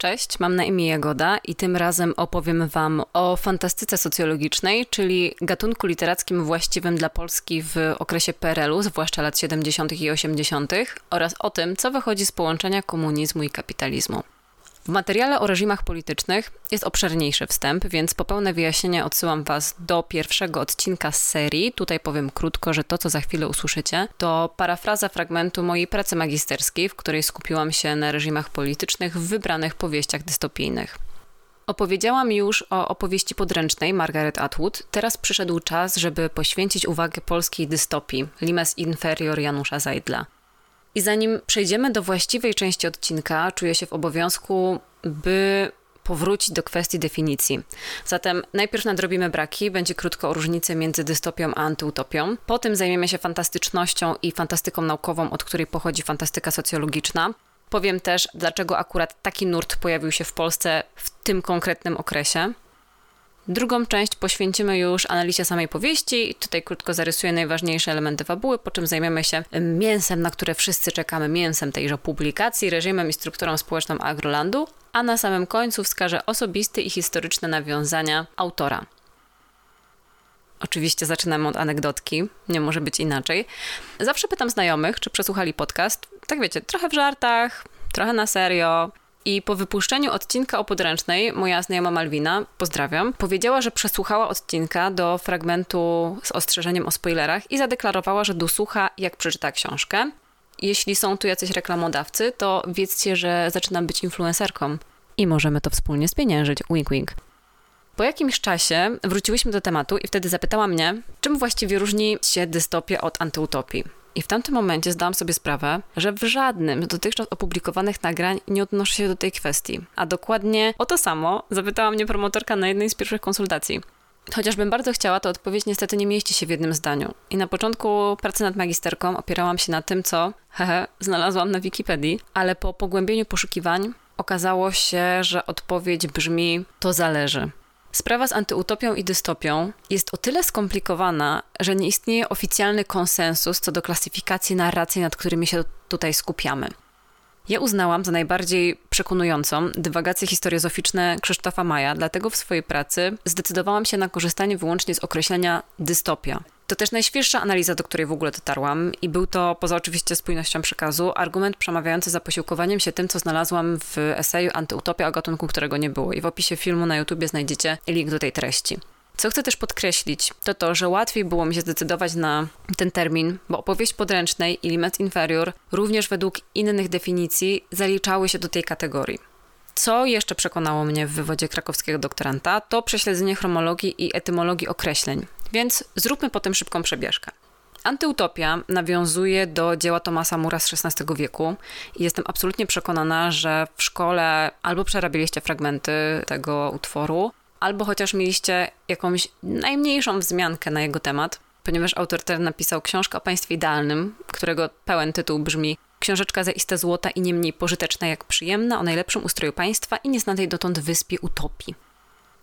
Cześć, mam na imię Jagoda i tym razem opowiem Wam o fantastyce socjologicznej, czyli gatunku literackim właściwym dla Polski w okresie PRL-u, zwłaszcza lat 70. i 80., oraz o tym, co wychodzi z połączenia komunizmu i kapitalizmu. W materiale o reżimach politycznych jest obszerniejszy wstęp, więc po pełne wyjaśnienie odsyłam Was do pierwszego odcinka z serii. Tutaj powiem krótko, że to, co za chwilę usłyszycie, to parafraza fragmentu mojej pracy magisterskiej, w której skupiłam się na reżimach politycznych w wybranych powieściach dystopijnych. Opowiedziałam już o opowieści podręcznej Margaret Atwood. Teraz przyszedł czas, żeby poświęcić uwagę polskiej dystopii Limes Inferior Janusza Zajdla. I zanim przejdziemy do właściwej części odcinka, czuję się w obowiązku, by powrócić do kwestii definicji. Zatem najpierw nadrobimy braki, będzie krótko o różnicy między dystopią a antyutopią. Potem zajmiemy się fantastycznością i fantastyką naukową, od której pochodzi fantastyka socjologiczna. Powiem też, dlaczego akurat taki nurt pojawił się w Polsce w tym konkretnym okresie. Drugą część poświęcimy już analizie samej powieści tutaj krótko zarysuję najważniejsze elementy fabuły, po czym zajmiemy się mięsem, na które wszyscy czekamy, mięsem tejże publikacji, reżimem i strukturą społeczną Agrolandu, a na samym końcu wskażę osobiste i historyczne nawiązania autora. Oczywiście zaczynamy od anegdotki, nie może być inaczej. Zawsze pytam znajomych, czy przesłuchali podcast. Tak wiecie, trochę w żartach, trochę na serio. I po wypuszczeniu odcinka o podręcznej, moja znajoma Malwina, pozdrawiam, powiedziała, że przesłuchała odcinka do fragmentu z ostrzeżeniem o spoilerach i zadeklarowała, że dosłucha, jak przeczyta książkę. Jeśli są tu jacyś reklamodawcy, to wiedzcie, że zaczynam być influencerką i możemy to wspólnie spieniężyć. Wink, wink. Po jakimś czasie wróciłyśmy do tematu i wtedy zapytała mnie, czym właściwie różni się dystopia od antyutopii. I w tamtym momencie zdałam sobie sprawę, że w żadnym z dotychczas opublikowanych nagrań nie odnoszę się do tej kwestii. A dokładnie o to samo zapytała mnie promotorka na jednej z pierwszych konsultacji. Chociażbym bardzo chciała, to odpowiedź niestety nie mieści się w jednym zdaniu. I na początku pracy nad magisterką opierałam się na tym, co, hehe, znalazłam na Wikipedii, ale po pogłębieniu poszukiwań okazało się, że odpowiedź brzmi: to zależy. Sprawa z antyutopią i dystopią jest o tyle skomplikowana, że nie istnieje oficjalny konsensus co do klasyfikacji narracji, nad którymi się tutaj skupiamy. Ja uznałam za najbardziej przekonującą dywagacje historiozoficzne Krzysztofa Maja, dlatego w swojej pracy zdecydowałam się na korzystanie wyłącznie z określenia dystopia. To też najświeższa analiza, do której w ogóle dotarłam i był to, poza oczywiście spójnością przekazu, argument przemawiający za posiłkowaniem się tym, co znalazłam w eseju Antyutopia o gatunku, którego nie było. I w opisie filmu na YouTubie znajdziecie link do tej treści. Co chcę też podkreślić, to to, że łatwiej było mi się zdecydować na ten termin, bo opowieść podręcznej i limet inferior również według innych definicji zaliczały się do tej kategorii. Co jeszcze przekonało mnie w wywodzie krakowskiego doktoranta, to prześledzenie chromologii i etymologii określeń. Więc zróbmy potem szybką przebieżkę. Antyutopia nawiązuje do dzieła Tomasa Mura z XVI wieku i jestem absolutnie przekonana, że w szkole albo przerabialiście fragmenty tego utworu, albo chociaż mieliście jakąś najmniejszą wzmiankę na jego temat, ponieważ autor ten napisał książkę o państwie idealnym, którego pełen tytuł brzmi Książeczka zaiste złota i nie mniej pożyteczna jak przyjemna o najlepszym ustroju państwa i nieznanej dotąd wyspie utopii.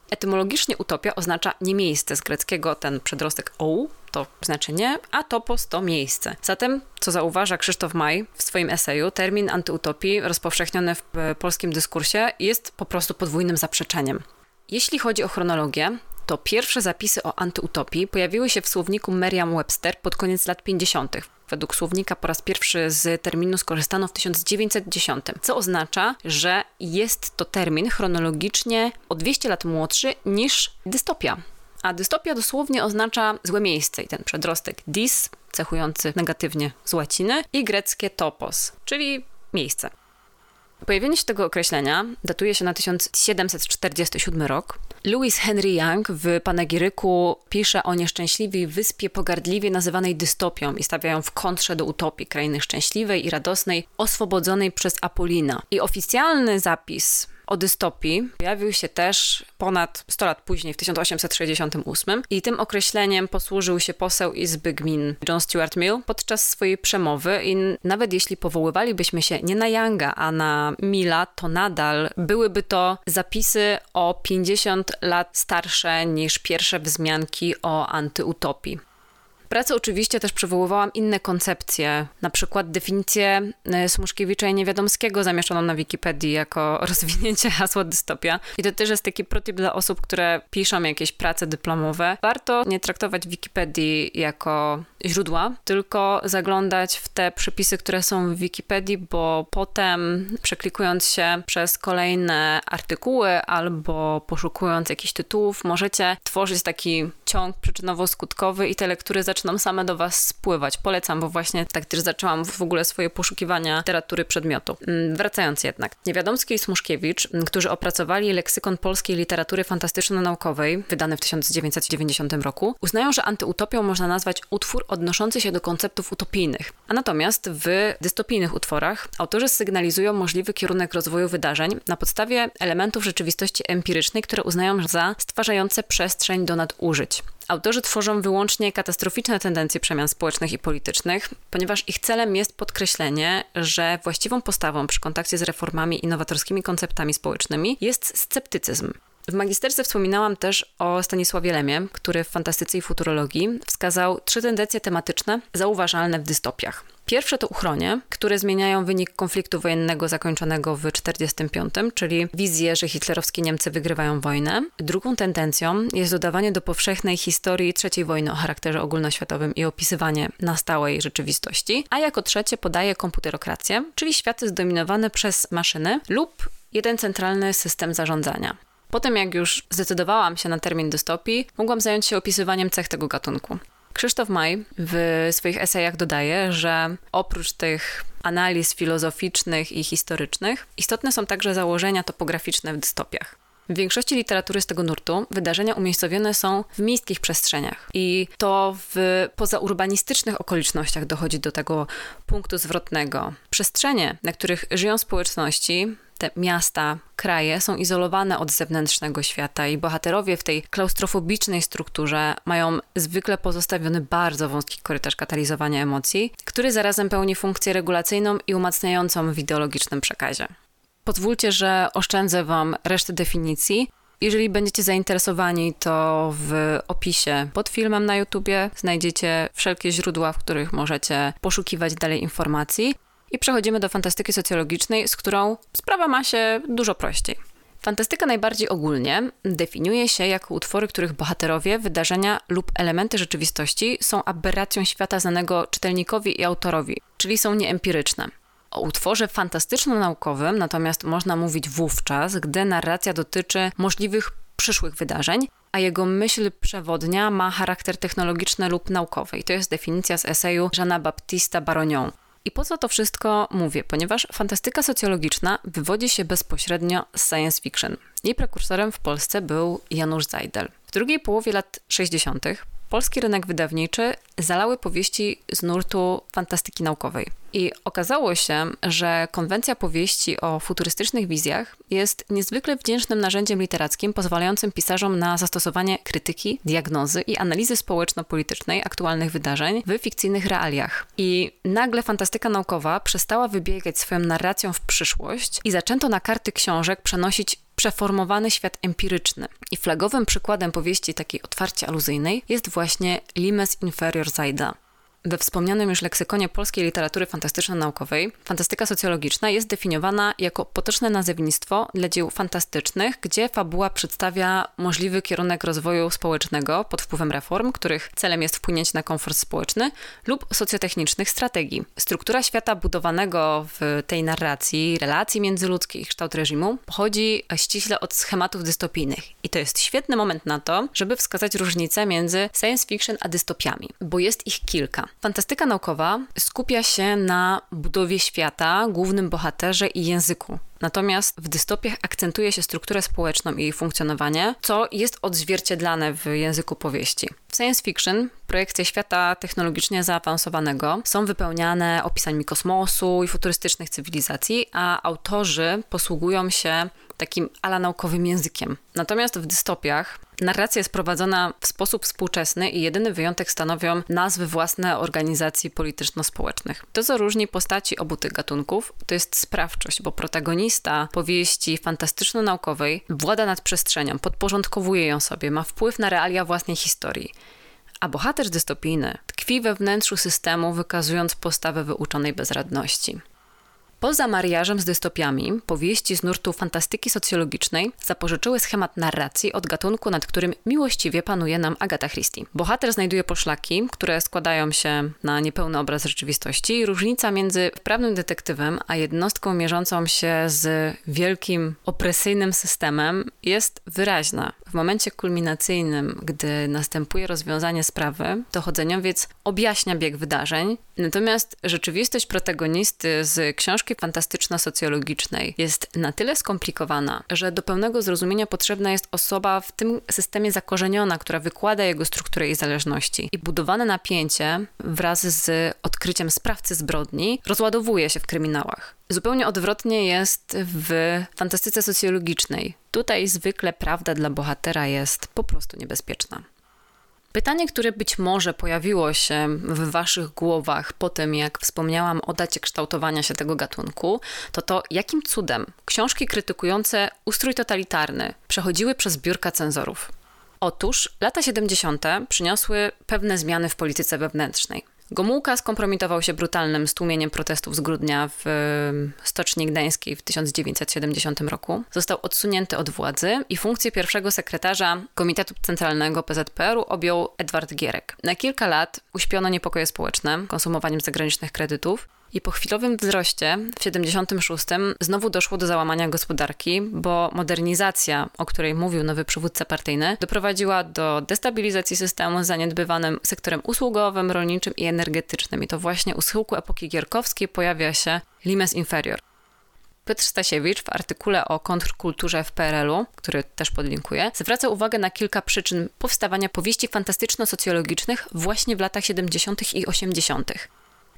Etymologicznie utopia oznacza nie miejsce z greckiego, ten przedrostek ou to znaczenie, a topos to miejsce. Zatem, co zauważa Krzysztof Maj w swoim eseju, termin antyutopii rozpowszechniony w polskim dyskursie jest po prostu podwójnym zaprzeczeniem. Jeśli chodzi o chronologię, to pierwsze zapisy o antyutopii pojawiły się w słowniku Merriam-Webster pod koniec lat 50. Według słownika po raz pierwszy z terminu skorzystano w 1910, co oznacza, że jest to termin chronologicznie o 200 lat młodszy niż dystopia. A dystopia dosłownie oznacza złe miejsce i ten przedrostek dis, cechujący negatywnie z łaciny, i greckie topos, czyli miejsce. Pojawienie się tego określenia datuje się na 1747 rok. Louis Henry Young w panegiryku pisze o nieszczęśliwej wyspie pogardliwie nazywanej dystopią i stawia ją w kontrze do utopii krainy szczęśliwej i radosnej, oswobodzonej przez Apolina. I oficjalny zapis o dystopii pojawił się też ponad 100 lat później, w 1868 i tym określeniem posłużył się poseł Izby Gmin John Stuart Mill podczas swojej przemowy i nawet jeśli powoływalibyśmy się nie na Younga, a na Milla, to nadal byłyby to zapisy o 50 lat starsze niż pierwsze wzmianki o antyutopii. Pracy oczywiście też przywoływałam inne koncepcje, na przykład definicję e, Smuszkiewicza i Niewiadomskiego zamieszczoną na Wikipedii jako rozwinięcie hasła dystopia. I to też jest taki protip dla osób, które piszą jakieś prace dyplomowe. Warto nie traktować Wikipedii jako źródła, tylko zaglądać w te przepisy, które są w Wikipedii, bo potem przeklikując się przez kolejne artykuły albo poszukując jakichś tytułów, możecie tworzyć taki ciąg przyczynowo-skutkowy i te lektury zaczną same do Was spływać. Polecam, bo właśnie tak też zaczęłam w ogóle swoje poszukiwania literatury przedmiotu. Mm, wracając jednak. Niewiadomski i Smuszkiewicz, mm, którzy opracowali leksykon polskiej literatury fantastyczno-naukowej, wydany w 1990 roku, uznają, że antyutopią można nazwać utwór odnoszący się do konceptów utopijnych. A natomiast w dystopijnych utworach autorzy sygnalizują możliwy kierunek rozwoju wydarzeń na podstawie elementów rzeczywistości empirycznej, które uznają za stwarzające przestrzeń do nadużyć. Autorzy tworzą wyłącznie katastroficzne tendencje przemian społecznych i politycznych, ponieważ ich celem jest podkreślenie, że właściwą postawą przy kontakcie z reformami i nowatorskimi konceptami społecznymi jest sceptycyzm. W magisterce wspominałam też o Stanisławie Lemie, który w fantastyce i futurologii wskazał trzy tendencje tematyczne zauważalne w dystopiach. Pierwsze to uchronie, które zmieniają wynik konfliktu wojennego zakończonego w 1945, czyli wizję, że hitlerowskie Niemcy wygrywają wojnę. Drugą tendencją jest dodawanie do powszechnej historii III wojny o charakterze ogólnoświatowym i opisywanie na stałej rzeczywistości. A jako trzecie podaje komputerokrację, czyli światy zdominowane przez maszyny lub jeden centralny system zarządzania. Potem, jak już zdecydowałam się na termin dystopii, mogłam zająć się opisywaniem cech tego gatunku. Krzysztof Maj w swoich esejach dodaje, że oprócz tych analiz filozoficznych i historycznych, istotne są także założenia topograficzne w dystopiach. W większości literatury z tego nurtu wydarzenia umiejscowione są w miejskich przestrzeniach i to w pozaurbanistycznych okolicznościach dochodzi do tego punktu zwrotnego. Przestrzenie, na których żyją społeczności, te miasta, kraje są izolowane od zewnętrznego świata i bohaterowie w tej klaustrofobicznej strukturze mają zwykle pozostawiony bardzo wąski korytarz katalizowania emocji, który zarazem pełni funkcję regulacyjną i umacniającą w ideologicznym przekazie. Pozwólcie, że oszczędzę Wam resztę definicji. Jeżeli będziecie zainteresowani, to w opisie pod filmem na YouTubie znajdziecie wszelkie źródła, w których możecie poszukiwać dalej informacji. I przechodzimy do fantastyki socjologicznej, z którą sprawa ma się dużo prościej. Fantastyka najbardziej ogólnie definiuje się jako utwory, których bohaterowie, wydarzenia lub elementy rzeczywistości są aberracją świata znanego czytelnikowi i autorowi, czyli są nieempiryczne. O utworze fantastyczno-naukowym natomiast można mówić wówczas, gdy narracja dotyczy możliwych przyszłych wydarzeń, a jego myśl przewodnia ma charakter technologiczny lub naukowy. I to jest definicja z eseju Jeana Baptista Baronią. I po co to wszystko mówię? Ponieważ fantastyka socjologiczna wywodzi się bezpośrednio z science fiction. Jej prekursorem w Polsce był Janusz Zajdel. W drugiej połowie lat 60. polski rynek wydawniczy zalały powieści z nurtu fantastyki naukowej. I okazało się, że konwencja powieści o futurystycznych wizjach jest niezwykle wdzięcznym narzędziem literackim pozwalającym pisarzom na zastosowanie krytyki, diagnozy i analizy społeczno-politycznej aktualnych wydarzeń w fikcyjnych realiach. I nagle fantastyka naukowa przestała wybiegać swoją narracją w przyszłość i zaczęto na karty książek przenosić przeformowany świat empiryczny. I flagowym przykładem powieści takiej otwarcie aluzyjnej jest właśnie Limes Inferior Zaida. We wspomnianym już leksykonie polskiej literatury fantastyczno-naukowej fantastyka socjologiczna jest definiowana jako potoczne nazewnictwo dla dzieł fantastycznych, gdzie fabuła przedstawia możliwy kierunek rozwoju społecznego pod wpływem reform, których celem jest wpłynięcie na komfort społeczny lub socjotechnicznych strategii. Struktura świata budowanego w tej narracji, relacji międzyludzkich kształt reżimu pochodzi ściśle od schematów dystopijnych. I to jest świetny moment na to, żeby wskazać różnicę między science fiction a dystopiami, bo jest ich kilka. Fantastyka naukowa skupia się na budowie świata, głównym bohaterze i języku. Natomiast w dystopiach akcentuje się strukturę społeczną i jej funkcjonowanie, co jest odzwierciedlane w języku powieści. W science fiction projekcje świata technologicznie zaawansowanego są wypełniane opisami kosmosu i futurystycznych cywilizacji, a autorzy posługują się takim ala naukowym językiem. Natomiast w dystopiach narracja jest prowadzona w sposób współczesny i jedyny wyjątek stanowią nazwy własne organizacji polityczno-społecznych. To, co różni postaci obu tych gatunków, to jest sprawczość, bo protagonista powieści fantastyczno-naukowej włada nad przestrzenią, podporządkowuje ją sobie, ma wpływ na realia własnej historii a bohater dystopijny tkwi we wnętrzu systemu, wykazując postawę wyuczonej bezradności. Poza mariażem z dystopiami, powieści z nurtu fantastyki socjologicznej zapożyczyły schemat narracji od gatunku, nad którym miłościwie panuje nam Agata Christie. Bohater znajduje poszlaki, które składają się na niepełny obraz rzeczywistości. Różnica między wprawnym detektywem a jednostką mierzącą się z wielkim, opresyjnym systemem jest wyraźna. W momencie kulminacyjnym, gdy następuje rozwiązanie sprawy, dochodzeniowiec objaśnia bieg wydarzeń, natomiast rzeczywistość protagonisty z książki fantastyczno-socjologicznej jest na tyle skomplikowana, że do pełnego zrozumienia potrzebna jest osoba w tym systemie zakorzeniona, która wykłada jego strukturę i zależności. I budowane napięcie wraz z odkryciem sprawcy zbrodni rozładowuje się w kryminałach. Zupełnie odwrotnie jest w fantastyce socjologicznej. Tutaj zwykle prawda dla bohatera jest po prostu niebezpieczna. Pytanie, które być może pojawiło się w Waszych głowach po tym, jak wspomniałam o dacie kształtowania się tego gatunku, to to, jakim cudem książki krytykujące ustrój totalitarny przechodziły przez biurka cenzorów. Otóż lata 70. przyniosły pewne zmiany w polityce wewnętrznej. Gomułka skompromitował się brutalnym stłumieniem protestów z grudnia w Stoczni Gdańskiej w 1970 roku. Został odsunięty od władzy i funkcję pierwszego sekretarza Komitetu Centralnego PZPR-u objął Edward Gierek. Na kilka lat uśpiono niepokoje społeczne konsumowaniem zagranicznych kredytów i po chwilowym wzroście w 76 znowu doszło do załamania gospodarki, bo modernizacja, o której mówił nowy przywódca partyjny, doprowadziła do destabilizacji systemu zaniedbywanym sektorem usługowym, rolniczym i energetycznym. I to właśnie u schyłku epoki gierkowskiej pojawia się limes inferior. Piotr Stasiewicz w artykule o kontrkulturze w PRL-u, który też podlinkuję, zwraca uwagę na kilka przyczyn powstawania powieści fantastyczno-socjologicznych właśnie w latach 70. i 80.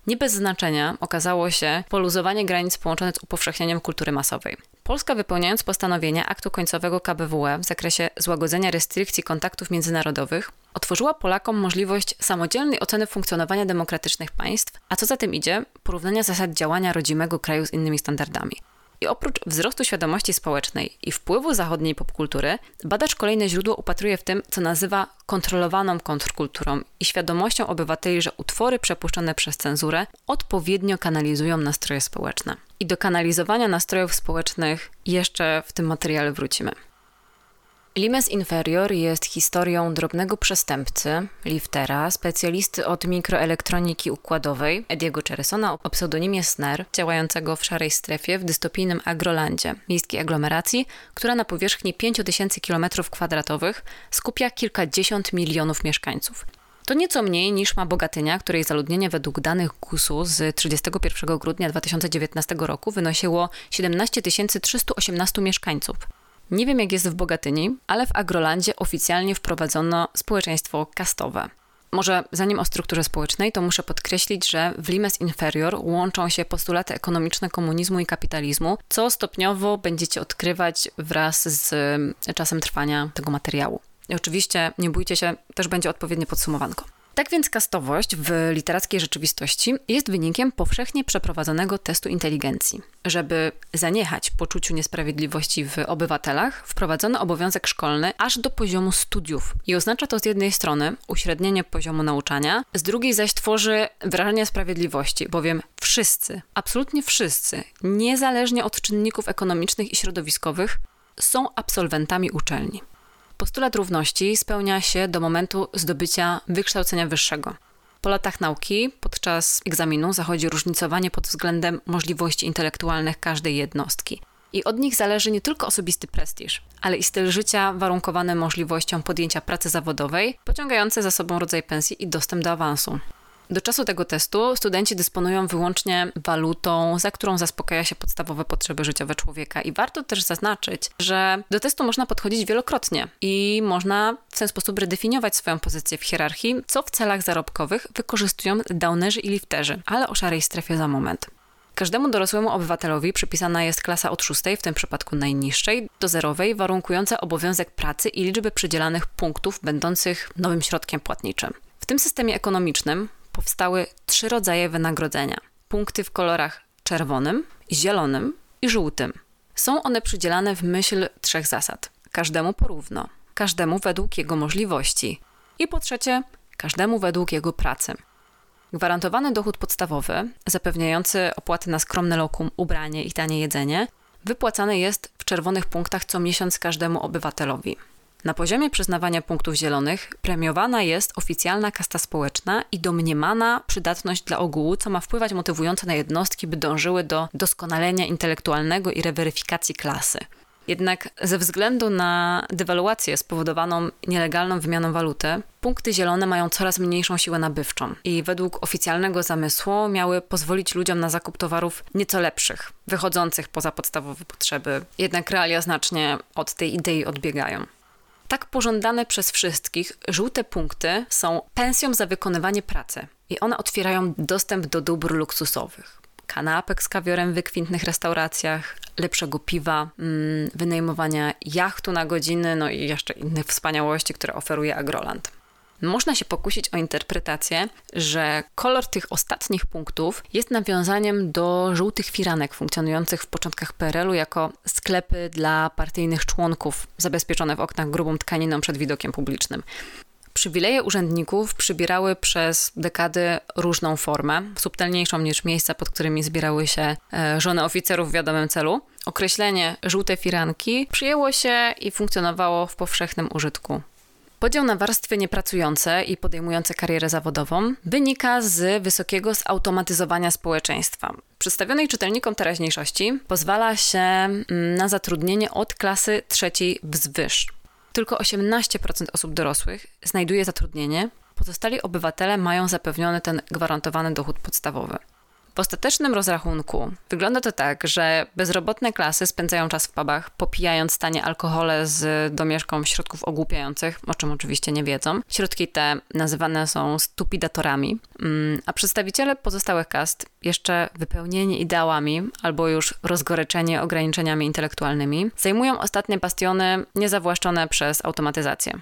Nie bez znaczenia okazało się poluzowanie granic połączone z upowszechnieniem kultury masowej. Polska wypełniając postanowienia aktu końcowego KBWE w zakresie złagodzenia restrykcji kontaktów międzynarodowych, otworzyła Polakom możliwość samodzielnej oceny funkcjonowania demokratycznych państw, a co za tym idzie, porównania zasad działania rodzimego kraju z innymi standardami. I oprócz wzrostu świadomości społecznej i wpływu zachodniej popkultury, badacz kolejne źródło upatruje w tym, co nazywa kontrolowaną kontrkulturą i świadomością obywateli, że utwory przepuszczone przez cenzurę odpowiednio kanalizują nastroje społeczne. I do kanalizowania nastrojów społecznych jeszcze w tym materiale wrócimy. Limes Inferior jest historią drobnego przestępcy, liftera, specjalisty od mikroelektroniki układowej, Ediego Cheresona o pseudonimie Sner, działającego w szarej strefie w dystopijnym Agrolandzie, miejskiej aglomeracji, która na powierzchni 5000 km2 skupia kilkadziesiąt milionów mieszkańców. To nieco mniej niż ma Bogatynia, której zaludnienie według danych GUS-u z 31 grudnia 2019 roku wynosiło 17 318 mieszkańców. Nie wiem, jak jest w Bogatyni, ale w Agrolandzie oficjalnie wprowadzono społeczeństwo kastowe. Może zanim o strukturze społecznej, to muszę podkreślić, że w Limes Inferior łączą się postulaty ekonomiczne komunizmu i kapitalizmu, co stopniowo będziecie odkrywać wraz z czasem trwania tego materiału. I oczywiście, nie bójcie się, też będzie odpowiednie podsumowanko. Tak więc kastowość w literackiej rzeczywistości jest wynikiem powszechnie przeprowadzonego testu inteligencji. Żeby zaniechać poczuciu niesprawiedliwości w obywatelach, wprowadzono obowiązek szkolny aż do poziomu studiów. I oznacza to z jednej strony uśrednienie poziomu nauczania, z drugiej zaś tworzy wrażenie sprawiedliwości, bowiem wszyscy, absolutnie wszyscy, niezależnie od czynników ekonomicznych i środowiskowych, są absolwentami uczelni. Postulat równości spełnia się do momentu zdobycia wykształcenia wyższego. Po latach nauki, podczas egzaminu, zachodzi różnicowanie pod względem możliwości intelektualnych każdej jednostki. I od nich zależy nie tylko osobisty prestiż, ale i styl życia warunkowany możliwością podjęcia pracy zawodowej, pociągający za sobą rodzaj pensji i dostęp do awansu. Do czasu tego testu studenci dysponują wyłącznie walutą, za którą zaspokaja się podstawowe potrzeby życiowe człowieka. I warto też zaznaczyć, że do testu można podchodzić wielokrotnie i można w ten sposób redefiniować swoją pozycję w hierarchii, co w celach zarobkowych wykorzystują downerzy i lifterzy, ale o szarej strefie za moment. Każdemu dorosłemu obywatelowi przypisana jest klasa od szóstej, w tym przypadku najniższej, do zerowej, warunkująca obowiązek pracy i liczby przydzielanych punktów będących nowym środkiem płatniczym. W tym systemie ekonomicznym powstały trzy rodzaje wynagrodzenia. Punkty w kolorach czerwonym, zielonym i żółtym. Są one przydzielane w myśl trzech zasad. Każdemu porówno, każdemu według jego możliwości. I po trzecie, każdemu według jego pracy. Gwarantowany dochód podstawowy, zapewniający opłaty na skromne lokum, ubranie i tanie jedzenie, wypłacany jest w czerwonych punktach co miesiąc każdemu obywatelowi. Na poziomie przyznawania punktów zielonych premiowana jest oficjalna kasta społeczna i domniemana przydatność dla ogółu, co ma wpływać motywująco na jednostki, by dążyły do doskonalenia intelektualnego i reweryfikacji klasy. Jednak ze względu na dewaluację spowodowaną nielegalną wymianą waluty, punkty zielone mają coraz mniejszą siłę nabywczą i według oficjalnego zamysłu miały pozwolić ludziom na zakup towarów nieco lepszych, wychodzących poza podstawowe potrzeby. Jednak realia znacznie od tej idei odbiegają. Tak pożądane przez wszystkich żółte punkty są pensją za wykonywanie pracy i one otwierają dostęp do dóbr luksusowych kanapek z kawiorem w wykwintnych restauracjach, lepszego piwa, mm, wynajmowania jachtu na godziny, no i jeszcze innych wspaniałości, które oferuje Agroland. Można się pokusić o interpretację, że kolor tych ostatnich punktów jest nawiązaniem do żółtych firanek funkcjonujących w początkach PRL-u jako sklepy dla partyjnych członków, zabezpieczone w oknach grubą tkaniną przed widokiem publicznym. Przywileje urzędników przybierały przez dekady różną formę, subtelniejszą niż miejsca, pod którymi zbierały się e, żony oficerów w wiadomym celu. Określenie żółte firanki przyjęło się i funkcjonowało w powszechnym użytku. Podział na warstwy niepracujące i podejmujące karierę zawodową wynika z wysokiego zautomatyzowania społeczeństwa. Przedstawionej czytelnikom teraźniejszości pozwala się mm, na zatrudnienie od klasy trzeciej wzwyż tylko 18% osób dorosłych znajduje zatrudnienie, pozostali obywatele mają zapewniony ten gwarantowany dochód podstawowy. W ostatecznym rozrachunku wygląda to tak, że bezrobotne klasy spędzają czas w pubach, popijając tanie alkohole z domieszką środków ogłupiających, o czym oczywiście nie wiedzą. Środki te nazywane są stupidatorami, mm, a przedstawiciele pozostałych kast, jeszcze wypełnieni ideałami albo już rozgoryczeni ograniczeniami intelektualnymi, zajmują ostatnie bastiony niezawłaszczone przez automatyzację.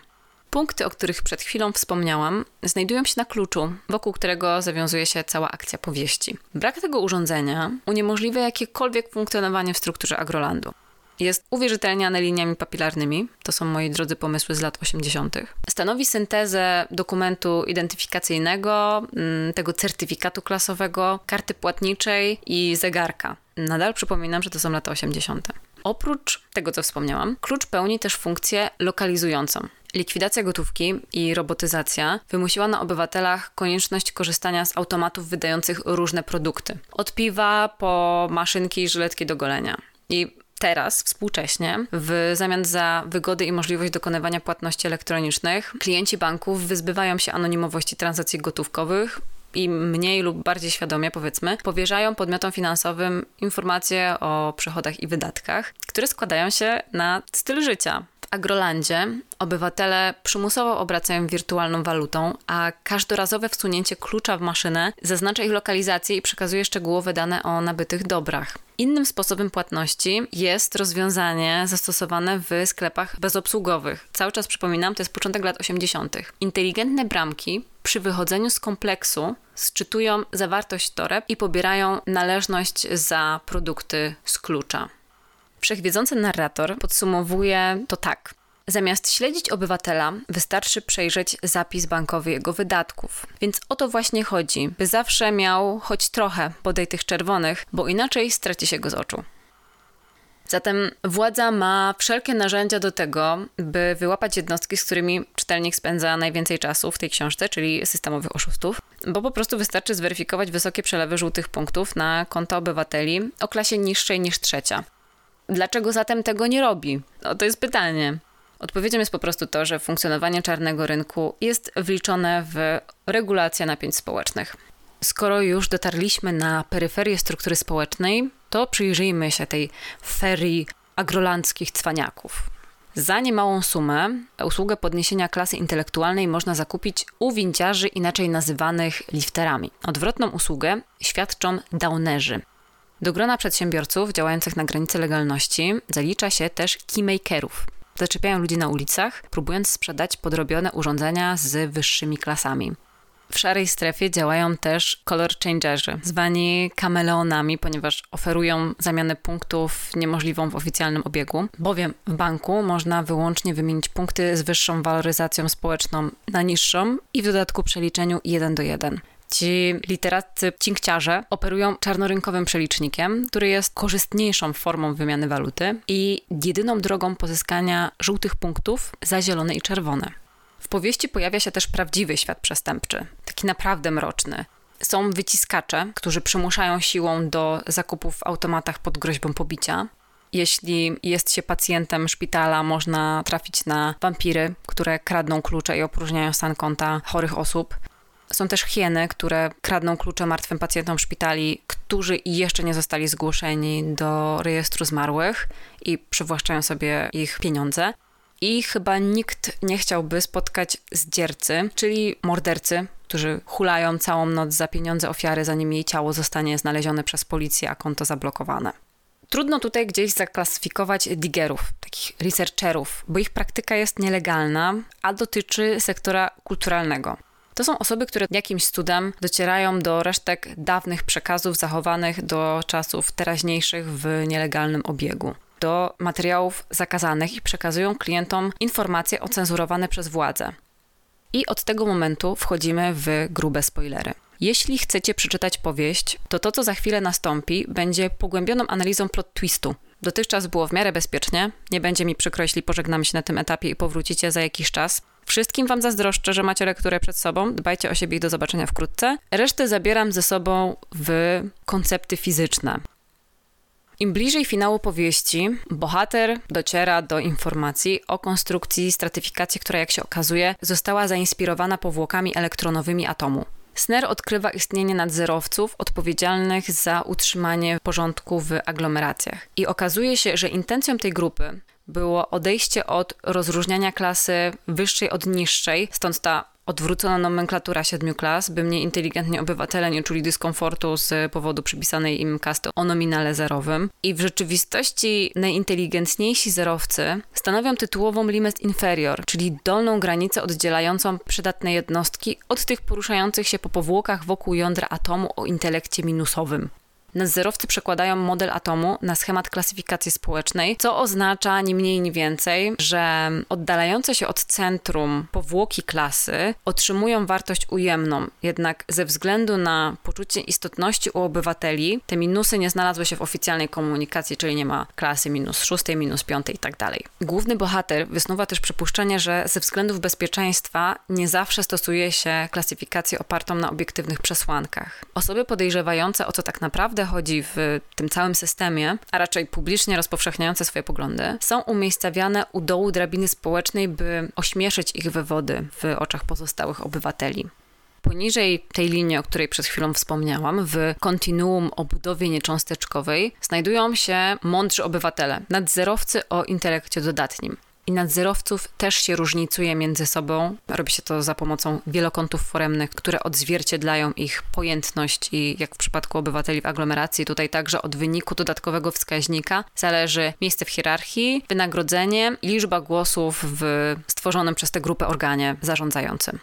Punkty, o których przed chwilą wspomniałam, znajdują się na kluczu, wokół którego zawiązuje się cała akcja powieści. Brak tego urządzenia uniemożliwia jakiekolwiek funkcjonowanie w strukturze Agrolandu. Jest uwierzytelniany liniami papilarnymi, to są moi drodzy pomysły z lat 80. Stanowi syntezę dokumentu identyfikacyjnego, mm, tego certyfikatu klasowego, karty płatniczej i zegarka. Nadal przypominam, że to są lata 80. Oprócz tego, co wspomniałam, klucz pełni też funkcję lokalizującą. Likwidacja gotówki i robotyzacja wymusiła na obywatelach konieczność korzystania z automatów wydających różne produkty. Od piwa po maszynki i żyletki do golenia. I teraz, współcześnie, w zamian za wygody i możliwość dokonywania płatności elektronicznych, klienci banków wyzbywają się anonimowości transakcji gotówkowych i mniej lub bardziej świadomie, powiedzmy, powierzają podmiotom finansowym informacje o przychodach i wydatkach, które składają się na styl życia, Agrolandzie obywatele przymusowo obracają wirtualną walutą, a każdorazowe wsunięcie klucza w maszynę zaznacza ich lokalizację i przekazuje szczegółowe dane o nabytych dobrach. Innym sposobem płatności jest rozwiązanie zastosowane w sklepach bezobsługowych. Cały czas przypominam, to jest początek lat 80. Inteligentne bramki przy wychodzeniu z kompleksu sczytują zawartość toreb i pobierają należność za produkty z klucza. Wszechwiedzący narrator podsumowuje to tak. Zamiast śledzić obywatela, wystarczy przejrzeć zapis bankowy jego wydatków. Więc o to właśnie chodzi, by zawsze miał choć trochę podej tych czerwonych, bo inaczej straci się go z oczu. Zatem władza ma wszelkie narzędzia do tego, by wyłapać jednostki, z którymi czytelnik spędza najwięcej czasu w tej książce, czyli systemowych oszustów, bo po prostu wystarczy zweryfikować wysokie przelewy żółtych punktów na konta obywateli o klasie niższej niż trzecia. Dlaczego zatem tego nie robi? No, to jest pytanie. Odpowiedzią jest po prostu to, że funkcjonowanie czarnego rynku jest wliczone w regulację napięć społecznych. Skoro już dotarliśmy na peryferię struktury społecznej, to przyjrzyjmy się tej ferii agrolandzkich cwaniaków. Za niemałą sumę usługę podniesienia klasy intelektualnej można zakupić u winciarzy inaczej nazywanych lifterami. Odwrotną usługę świadczą downerzy – do grona przedsiębiorców działających na granicy legalności zalicza się też keymakerów. Zaczepiają ludzi na ulicach, próbując sprzedać podrobione urządzenia z wyższymi klasami. W szarej strefie działają też color changerzy, zwani kameleonami, ponieważ oferują zamianę punktów niemożliwą w oficjalnym obiegu, bowiem w banku można wyłącznie wymienić punkty z wyższą waloryzacją społeczną na niższą i w dodatku przeliczeniu 1 do 1. Ci literaccy cinkciarze operują czarnorynkowym przelicznikiem, który jest korzystniejszą formą wymiany waluty i jedyną drogą pozyskania żółtych punktów za zielone i czerwone. W powieści pojawia się też prawdziwy świat przestępczy, taki naprawdę mroczny. Są wyciskacze, którzy przymuszają siłą do zakupów w automatach pod groźbą pobicia. Jeśli jest się pacjentem szpitala, można trafić na wampiry, które kradną klucze i opróżniają stan konta chorych osób. Są też hieny, które kradną klucze martwym pacjentom szpitali, którzy jeszcze nie zostali zgłoszeni do rejestru zmarłych i przywłaszczają sobie ich pieniądze. I chyba nikt nie chciałby spotkać zdziercy, czyli mordercy, którzy hulają całą noc za pieniądze ofiary, zanim jej ciało zostanie znalezione przez policję, a konto zablokowane. Trudno tutaj gdzieś zaklasyfikować digerów, takich researcherów, bo ich praktyka jest nielegalna, a dotyczy sektora kulturalnego. To są osoby, które jakimś cudem docierają do resztek dawnych przekazów zachowanych do czasów teraźniejszych w nielegalnym obiegu do materiałów zakazanych i przekazują klientom informacje ocenzurowane przez władze. I od tego momentu wchodzimy w grube spoilery. Jeśli chcecie przeczytać powieść, to to, co za chwilę nastąpi, będzie pogłębioną analizą plot twistu. Dotychczas było w miarę bezpiecznie, nie będzie mi przykro, jeśli pożegnamy się na tym etapie i powrócicie za jakiś czas. Wszystkim Wam zazdroszczę, że macie lekturę przed sobą. Dbajcie o siebie i do zobaczenia wkrótce. Resztę zabieram ze sobą w koncepty fizyczne. Im bliżej finału powieści, bohater dociera do informacji o konstrukcji stratyfikacji, która, jak się okazuje, została zainspirowana powłokami elektronowymi atomu. Sner odkrywa istnienie nadzorowców odpowiedzialnych za utrzymanie porządku w aglomeracjach. I okazuje się, że intencją tej grupy było odejście od rozróżniania klasy wyższej od niższej, stąd ta odwrócona nomenklatura siedmiu klas, by mniej inteligentni obywatele nie czuli dyskomfortu z powodu przypisanej im kasty o nominale zerowym. I w rzeczywistości najinteligentniejsi zerowcy stanowią tytułową limest inferior, czyli dolną granicę oddzielającą przydatne jednostki od tych poruszających się po powłokach wokół jądra atomu o intelekcie minusowym. Nadzorowcy przekładają model atomu na schemat klasyfikacji społecznej, co oznacza ni mniej ni więcej, że oddalające się od centrum powłoki klasy otrzymują wartość ujemną, jednak ze względu na poczucie istotności u obywateli, te minusy nie znalazły się w oficjalnej komunikacji, czyli nie ma klasy minus szóstej, minus piątej i tak. Główny bohater wysnuwa też przypuszczenie, że ze względów bezpieczeństwa nie zawsze stosuje się klasyfikację opartą na obiektywnych przesłankach. Osoby podejrzewające, o co tak naprawdę chodzi w tym całym systemie, a raczej publicznie rozpowszechniające swoje poglądy, są umiejscawiane u dołu drabiny społecznej, by ośmieszyć ich wywody w oczach pozostałych obywateli. Poniżej tej linii, o której przed chwilą wspomniałam, w kontinuum o budowie niecząsteczkowej znajdują się mądrzy obywatele, nadzorowcy o intelekcie dodatnim i nadzorowców też się różnicuje między sobą. Robi się to za pomocą wielokątów foremnych, które odzwierciedlają ich pojętność i jak w przypadku obywateli w aglomeracji, tutaj także od wyniku dodatkowego wskaźnika zależy miejsce w hierarchii, wynagrodzenie liczba głosów w stworzonym przez tę grupę organie zarządzającym.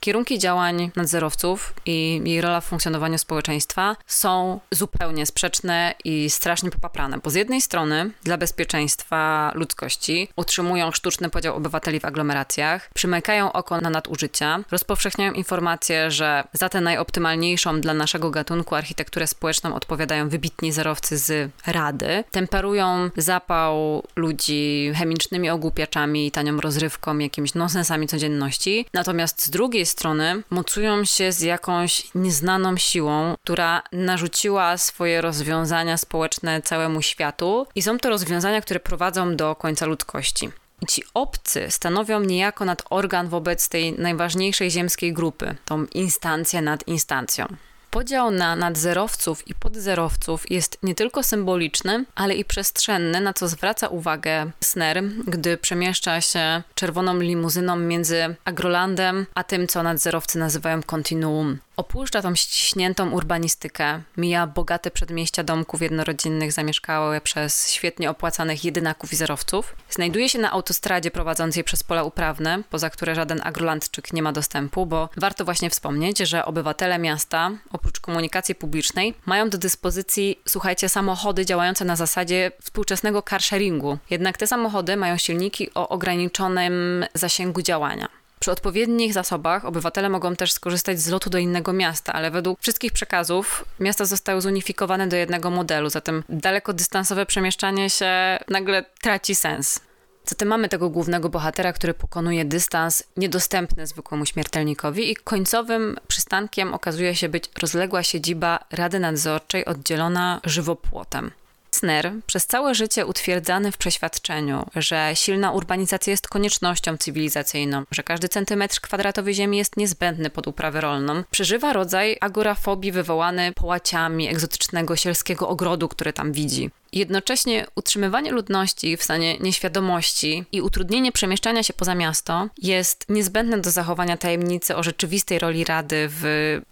Kierunki działań nadzorowców i jej rola w funkcjonowaniu społeczeństwa są zupełnie sprzeczne i strasznie popaprane, bo z jednej strony dla bezpieczeństwa ludzkości utrzymują sztuczny podział obywateli w aglomeracjach, przymykają oko na nadużycia, rozpowszechniają informacje, że za tę najoptymalniejszą dla naszego gatunku architekturę społeczną odpowiadają wybitni zerowcy z Rady, temperują zapał ludzi chemicznymi ogłupiaczami, tanią rozrywką, jakimiś nonsensami codzienności, natomiast z drugiej strony mocują się z jakąś nieznaną siłą, która narzuciła swoje rozwiązania społeczne całemu światu i są to rozwiązania, które prowadzą do końca ludzkości. I ci obcy stanowią niejako nad organ wobec tej najważniejszej ziemskiej grupy, tą instancję nad instancją. Podział na nadzerowców i podzerowców jest nie tylko symboliczny, ale i przestrzenny, na co zwraca uwagę Sner, gdy przemieszcza się czerwoną limuzyną między Agrolandem a tym, co nadzorowcy nazywają kontinuum. Opuszcza tą ściśniętą urbanistykę, mija bogate przedmieścia domków jednorodzinnych zamieszkałe przez świetnie opłacanych jedynaków i zerowców. Znajduje się na autostradzie prowadzącej przez pola uprawne, poza które żaden agrolandczyk nie ma dostępu, bo warto właśnie wspomnieć, że obywatele miasta, oprócz komunikacji publicznej, mają do dyspozycji, słuchajcie, samochody działające na zasadzie współczesnego carsharingu. Jednak te samochody mają silniki o ograniczonym zasięgu działania. Przy odpowiednich zasobach obywatele mogą też skorzystać z lotu do innego miasta, ale według wszystkich przekazów miasta zostały zunifikowane do jednego modelu, zatem dalekodystansowe przemieszczanie się nagle traci sens. Zatem mamy tego głównego bohatera, który pokonuje dystans niedostępny zwykłemu śmiertelnikowi i końcowym przystankiem okazuje się być rozległa siedziba Rady Nadzorczej oddzielona żywopłotem. Sner, przez całe życie utwierdzany w przeświadczeniu, że silna urbanizacja jest koniecznością cywilizacyjną, że każdy centymetr kwadratowy ziemi jest niezbędny pod uprawę rolną, przeżywa rodzaj agorafobii wywołany połaciami egzotycznego sielskiego ogrodu, który tam widzi. Jednocześnie utrzymywanie ludności w stanie nieświadomości i utrudnienie przemieszczania się poza miasto jest niezbędne do zachowania tajemnicy o rzeczywistej roli Rady w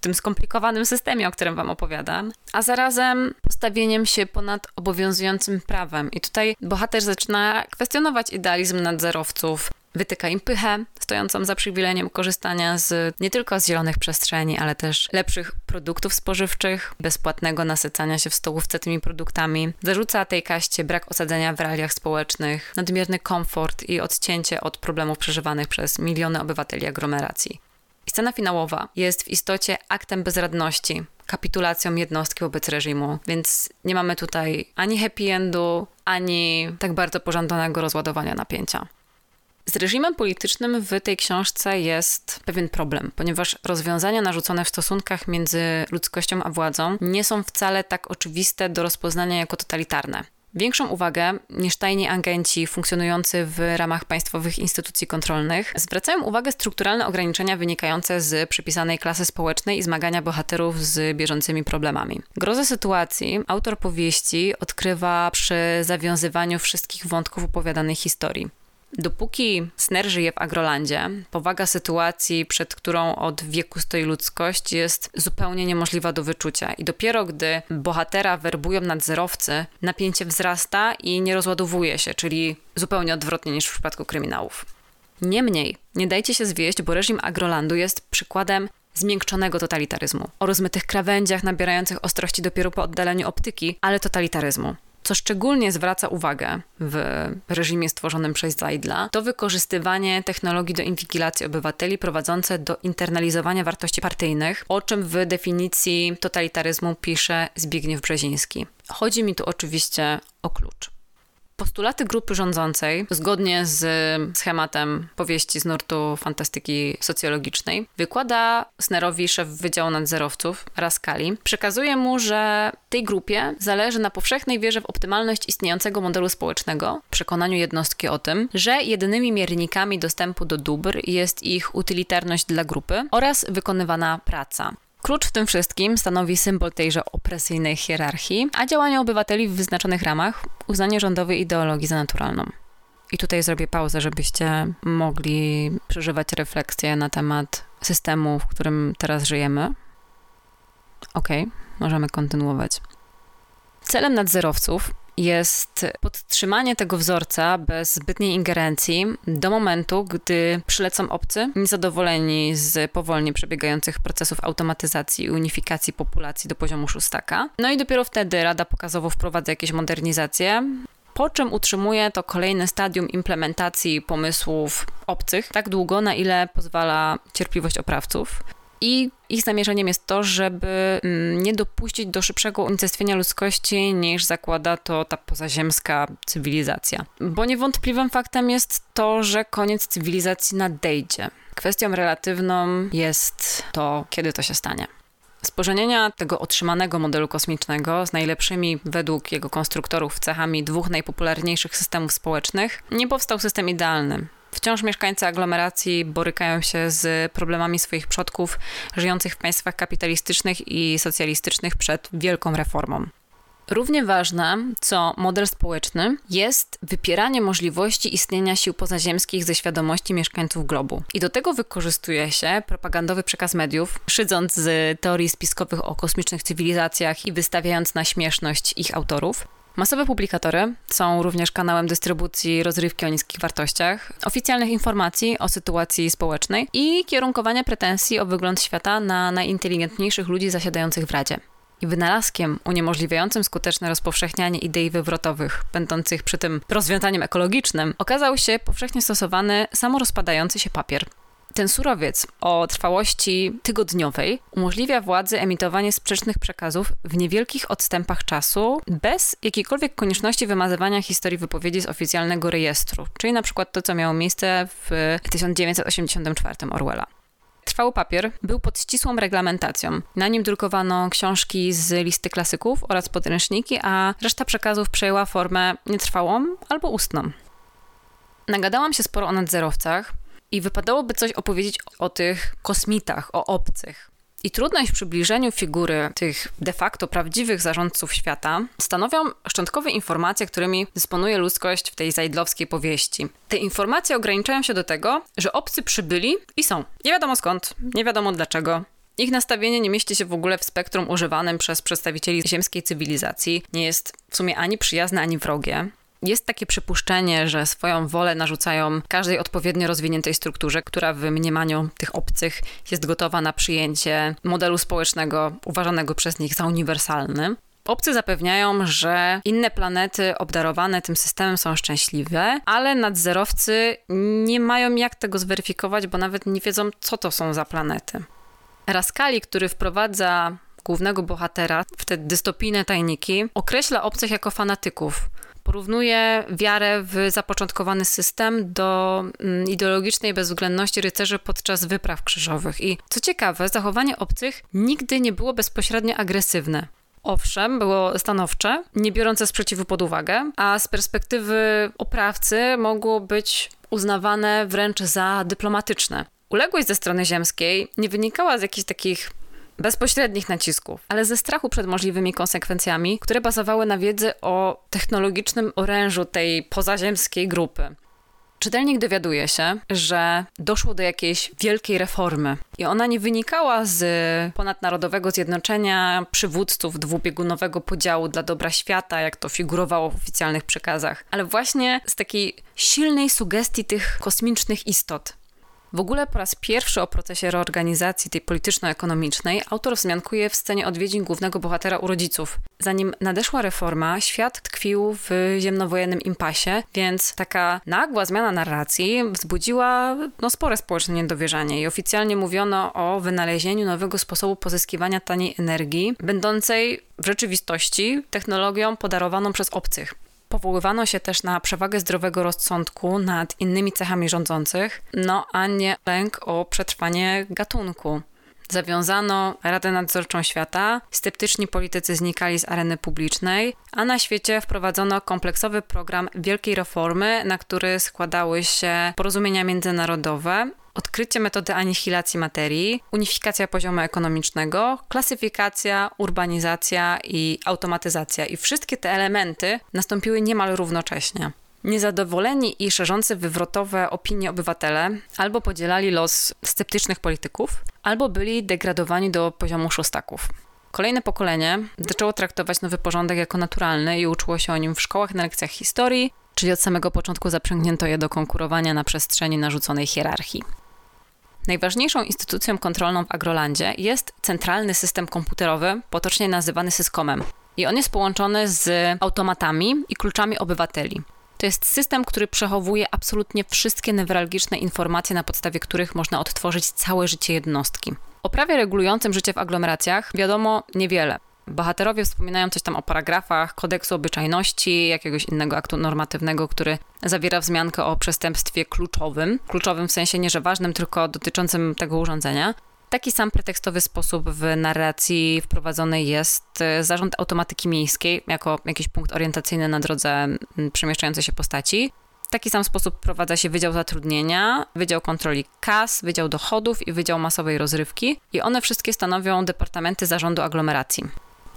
tym skomplikowanym systemie, o którym Wam opowiadam, a zarazem postawieniem się ponad obowiązującym prawem. I tutaj bohater zaczyna kwestionować idealizm nadzorowców, wytyka im pychę, stojącą za przywilejem korzystania z nie tylko z zielonych przestrzeni, ale też lepszych produktów spożywczych, bezpłatnego nasycania się w stołówce tymi produktami. Zarzuca tej kaście brak osadzenia w realiach społecznych, nadmierny komfort i odcięcie od problemów przeżywanych przez miliony obywateli aglomeracji. I scena finałowa jest w istocie aktem bezradności, kapitulacją jednostki wobec reżimu, więc nie mamy tutaj ani happy endu, ani tak bardzo pożądanego rozładowania napięcia. Z reżimem politycznym w tej książce jest pewien problem, ponieważ rozwiązania narzucone w stosunkach między ludzkością a władzą nie są wcale tak oczywiste do rozpoznania jako totalitarne. Większą uwagę niż tajni agenci funkcjonujący w ramach państwowych instytucji kontrolnych zwracają uwagę strukturalne ograniczenia wynikające z przypisanej klasy społecznej i zmagania bohaterów z bieżącymi problemami. Grozę sytuacji autor powieści odkrywa przy zawiązywaniu wszystkich wątków opowiadanej historii. Dopóki Sner żyje w Agrolandzie, powaga sytuacji, przed którą od wieku stoi ludzkość, jest zupełnie niemożliwa do wyczucia. I dopiero gdy bohatera werbują nadzorowcy, napięcie wzrasta i nie rozładowuje się, czyli zupełnie odwrotnie niż w przypadku kryminałów. Niemniej, nie dajcie się zwieść, bo reżim Agrolandu jest przykładem zmiękczonego totalitaryzmu. O rozmytych krawędziach nabierających ostrości dopiero po oddaleniu optyki, ale totalitaryzmu. Co szczególnie zwraca uwagę w reżimie stworzonym przez Zajdla, to wykorzystywanie technologii do inwigilacji obywateli prowadzące do internalizowania wartości partyjnych, o czym w definicji totalitaryzmu pisze Zbigniew Brzeziński. Chodzi mi tu oczywiście o klucz. Postulaty grupy rządzącej, zgodnie z schematem powieści z nurtu fantastyki socjologicznej, wykłada Snerowi szef Wydziału Nadzorowców, Raskali. Przekazuje mu, że tej grupie zależy na powszechnej wierze w optymalność istniejącego modelu społecznego, przekonaniu jednostki o tym, że jedynymi miernikami dostępu do dóbr jest ich utylitarność dla grupy oraz wykonywana praca. Klucz w tym wszystkim stanowi symbol tejże opresyjnej hierarchii, a działania obywateli w wyznaczonych ramach uznanie rządowej ideologii za naturalną. I tutaj zrobię pauzę, żebyście mogli przeżywać refleksję na temat systemu, w którym teraz żyjemy. Ok, możemy kontynuować. Celem nadzorowców jest podtrzymanie tego wzorca bez zbytniej ingerencji do momentu, gdy przylecą obcy, niezadowoleni z powolnie przebiegających procesów automatyzacji i unifikacji populacji do poziomu szóstaka. No i dopiero wtedy Rada pokazowo wprowadza jakieś modernizacje, po czym utrzymuje to kolejne stadium implementacji pomysłów obcych tak długo, na ile pozwala cierpliwość oprawców. I ich zamierzeniem jest to, żeby mm, nie dopuścić do szybszego unicestwienia ludzkości niż zakłada to ta pozaziemska cywilizacja. Bo niewątpliwym faktem jest to, że koniec cywilizacji nadejdzie. Kwestią relatywną jest to, kiedy to się stanie. Z pożenienia tego otrzymanego modelu kosmicznego z najlepszymi według jego konstruktorów cechami dwóch najpopularniejszych systemów społecznych nie powstał system idealny. Wciąż mieszkańcy aglomeracji borykają się z problemami swoich przodków żyjących w państwach kapitalistycznych i socjalistycznych przed wielką reformą. Równie ważne, co model społeczny, jest wypieranie możliwości istnienia sił pozaziemskich ze świadomości mieszkańców globu. I do tego wykorzystuje się propagandowy przekaz mediów, szydząc z teorii spiskowych o kosmicznych cywilizacjach i wystawiając na śmieszność ich autorów. Masowe publikatory są również kanałem dystrybucji rozrywki o niskich wartościach, oficjalnych informacji o sytuacji społecznej i kierunkowania pretensji o wygląd świata na najinteligentniejszych ludzi zasiadających w Radzie i wynalazkiem uniemożliwiającym skuteczne rozpowszechnianie idei wywrotowych, będących przy tym rozwiązaniem ekologicznym, okazał się powszechnie stosowany samorozpadający się papier. Ten surowiec o trwałości tygodniowej umożliwia władzy emitowanie sprzecznych przekazów w niewielkich odstępach czasu, bez jakiejkolwiek konieczności wymazywania historii wypowiedzi z oficjalnego rejestru, czyli na przykład to, co miało miejsce w 1984 Orwella. Trwały papier był pod ścisłą reglamentacją. Na nim drukowano książki z listy klasyków oraz podręczniki, a reszta przekazów przejęła formę nietrwałą albo ustną. Nagadałam się sporo o nadzorowcach i wypadałoby coś opowiedzieć o tych kosmitach, o obcych. I trudność w przybliżeniu figury tych de facto prawdziwych zarządców świata stanowią szczątkowe informacje, którymi dysponuje ludzkość w tej zajdlowskiej powieści. Te informacje ograniczają się do tego, że obcy przybyli i są. Nie wiadomo skąd, nie wiadomo dlaczego. Ich nastawienie nie mieści się w ogóle w spektrum używanym przez przedstawicieli ziemskiej cywilizacji. Nie jest w sumie ani przyjazne, ani wrogie. Jest takie przypuszczenie, że swoją wolę narzucają każdej odpowiednio rozwiniętej strukturze, która w mniemaniu tych obcych jest gotowa na przyjęcie modelu społecznego uważanego przez nich za uniwersalny. Obcy zapewniają, że inne planety obdarowane tym systemem są szczęśliwe, ale nadzorowcy nie mają jak tego zweryfikować, bo nawet nie wiedzą, co to są za planety. Raskali, który wprowadza głównego bohatera w te dystopijne tajniki, określa obcych jako fanatyków porównuje wiarę w zapoczątkowany system do mm, ideologicznej bezwzględności rycerzy podczas wypraw krzyżowych. I co ciekawe, zachowanie obcych nigdy nie było bezpośrednio agresywne. Owszem, było stanowcze, nie biorące sprzeciwu pod uwagę, a z perspektywy oprawcy mogło być uznawane wręcz za dyplomatyczne. Uległość ze strony ziemskiej nie wynikała z jakichś takich bezpośrednich nacisków, ale ze strachu przed możliwymi konsekwencjami, które bazowały na wiedzy o technologicznym orężu tej pozaziemskiej grupy. Czytelnik dowiaduje się, że doszło do jakiejś wielkiej reformy i ona nie wynikała z ponadnarodowego zjednoczenia przywódców dwubiegunowego podziału dla dobra świata, jak to figurowało w oficjalnych przekazach, ale właśnie z takiej silnej sugestii tych kosmicznych istot, w ogóle po raz pierwszy o procesie reorganizacji tej polityczno-ekonomicznej autor wzmiankuje w scenie odwiedzin głównego bohatera u rodziców. Zanim nadeszła reforma, świat tkwił w ziemnowojennym impasie, więc taka nagła zmiana narracji wzbudziła no, spore społeczne niedowierzanie i oficjalnie mówiono o wynalezieniu nowego sposobu pozyskiwania taniej energii, będącej w rzeczywistości technologią podarowaną przez obcych. Powoływano się też na przewagę zdrowego rozsądku nad innymi cechami rządzących, no a nie lęk o przetrwanie gatunku. Zawiązano Radę Nadzorczą Świata, sceptyczni politycy znikali z areny publicznej, a na świecie wprowadzono kompleksowy program wielkiej reformy, na który składały się porozumienia międzynarodowe, odkrycie metody anihilacji materii, unifikacja poziomu ekonomicznego, klasyfikacja, urbanizacja i automatyzacja. I wszystkie te elementy nastąpiły niemal równocześnie. Niezadowoleni i szerzący wywrotowe opinie obywatele albo podzielali los sceptycznych polityków, albo byli degradowani do poziomu szóstaków. Kolejne pokolenie zaczęło traktować nowy porządek jako naturalny i uczyło się o nim w szkołach na lekcjach historii, czyli od samego początku zaprzęgnięto je do konkurowania na przestrzeni narzuconej hierarchii. Najważniejszą instytucją kontrolną w Agrolandzie jest centralny system komputerowy, potocznie nazywany Syskomem. I on jest połączony z automatami i kluczami obywateli. To jest system, który przechowuje absolutnie wszystkie newralgiczne informacje, na podstawie których można odtworzyć całe życie jednostki. O prawie regulującym życie w aglomeracjach wiadomo niewiele. Bohaterowie wspominają coś tam o paragrafach kodeksu obyczajności, jakiegoś innego aktu normatywnego, który zawiera wzmiankę o przestępstwie kluczowym. Kluczowym w sensie nie, że ważnym, tylko dotyczącym tego urządzenia. Taki sam pretekstowy sposób w narracji wprowadzony jest e, zarząd automatyki miejskiej jako jakiś punkt orientacyjny na drodze przemieszczającej się postaci. W taki sam sposób wprowadza się Wydział Zatrudnienia, Wydział Kontroli Kas, Wydział Dochodów i Wydział Masowej Rozrywki i one wszystkie stanowią departamenty zarządu aglomeracji.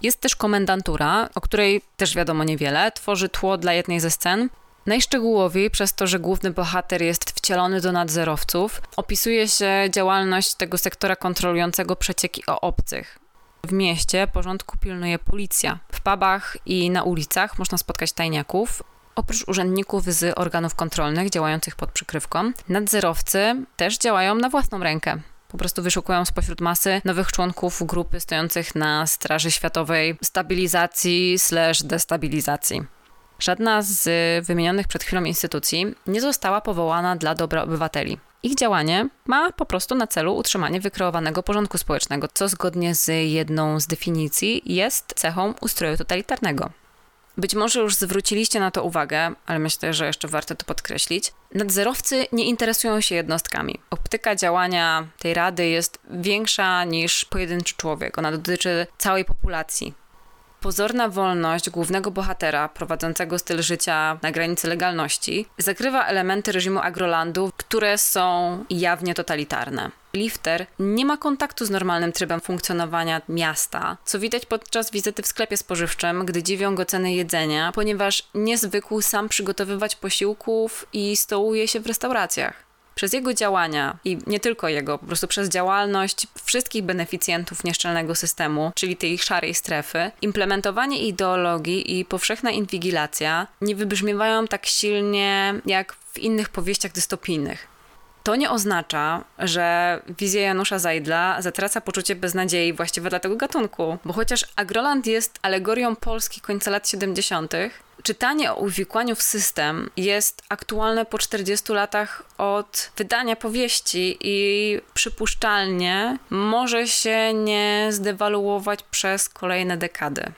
Jest też komendantura, o której też wiadomo niewiele, tworzy tło dla jednej ze scen. Najszczegółowiej przez to, że główny bohater jest wcielony do nadzorowców, opisuje się działalność tego sektora kontrolującego przecieki o obcych. W mieście porządku pilnuje policja. W pubach i na ulicach można spotkać tajniaków. Oprócz urzędników z organów kontrolnych działających pod przykrywką, nadzorowcy też działają na własną rękę. Po prostu wyszukują spośród masy nowych członków grupy stojących na straży światowej stabilizacji slash destabilizacji. Żadna z wymienionych przed chwilą instytucji nie została powołana dla dobra obywateli. Ich działanie ma po prostu na celu utrzymanie wykreowanego porządku społecznego, co zgodnie z jedną z definicji jest cechą ustroju totalitarnego. Być może już zwróciliście na to uwagę, ale myślę, że jeszcze warto to podkreślić. Nadzorowcy nie interesują się jednostkami. Optyka działania tej rady jest większa niż pojedynczy człowiek. Ona dotyczy całej populacji. Pozorna wolność głównego bohatera prowadzącego styl życia na granicy legalności zakrywa elementy reżimu Agrolandu, które są jawnie totalitarne. Lifter nie ma kontaktu z normalnym trybem funkcjonowania miasta, co widać podczas wizyty w sklepie spożywczym, gdy dziwią go ceny jedzenia, ponieważ nie zwykł sam przygotowywać posiłków i stołuje się w restauracjach. Przez jego działania i nie tylko jego, po prostu przez działalność wszystkich beneficjentów nieszczelnego systemu, czyli tej szarej strefy, implementowanie ideologii i powszechna inwigilacja nie wybrzmiewają tak silnie jak w innych powieściach dystopijnych. To nie oznacza, że wizja Janusza Zajdla zatraca poczucie beznadziei właściwe dla tego gatunku, bo chociaż Agroland jest alegorią Polski końca lat 70., czytanie o uwikłaniu w system jest aktualne po 40 latach od wydania powieści i przypuszczalnie może się nie zdewaluować przez kolejne dekady.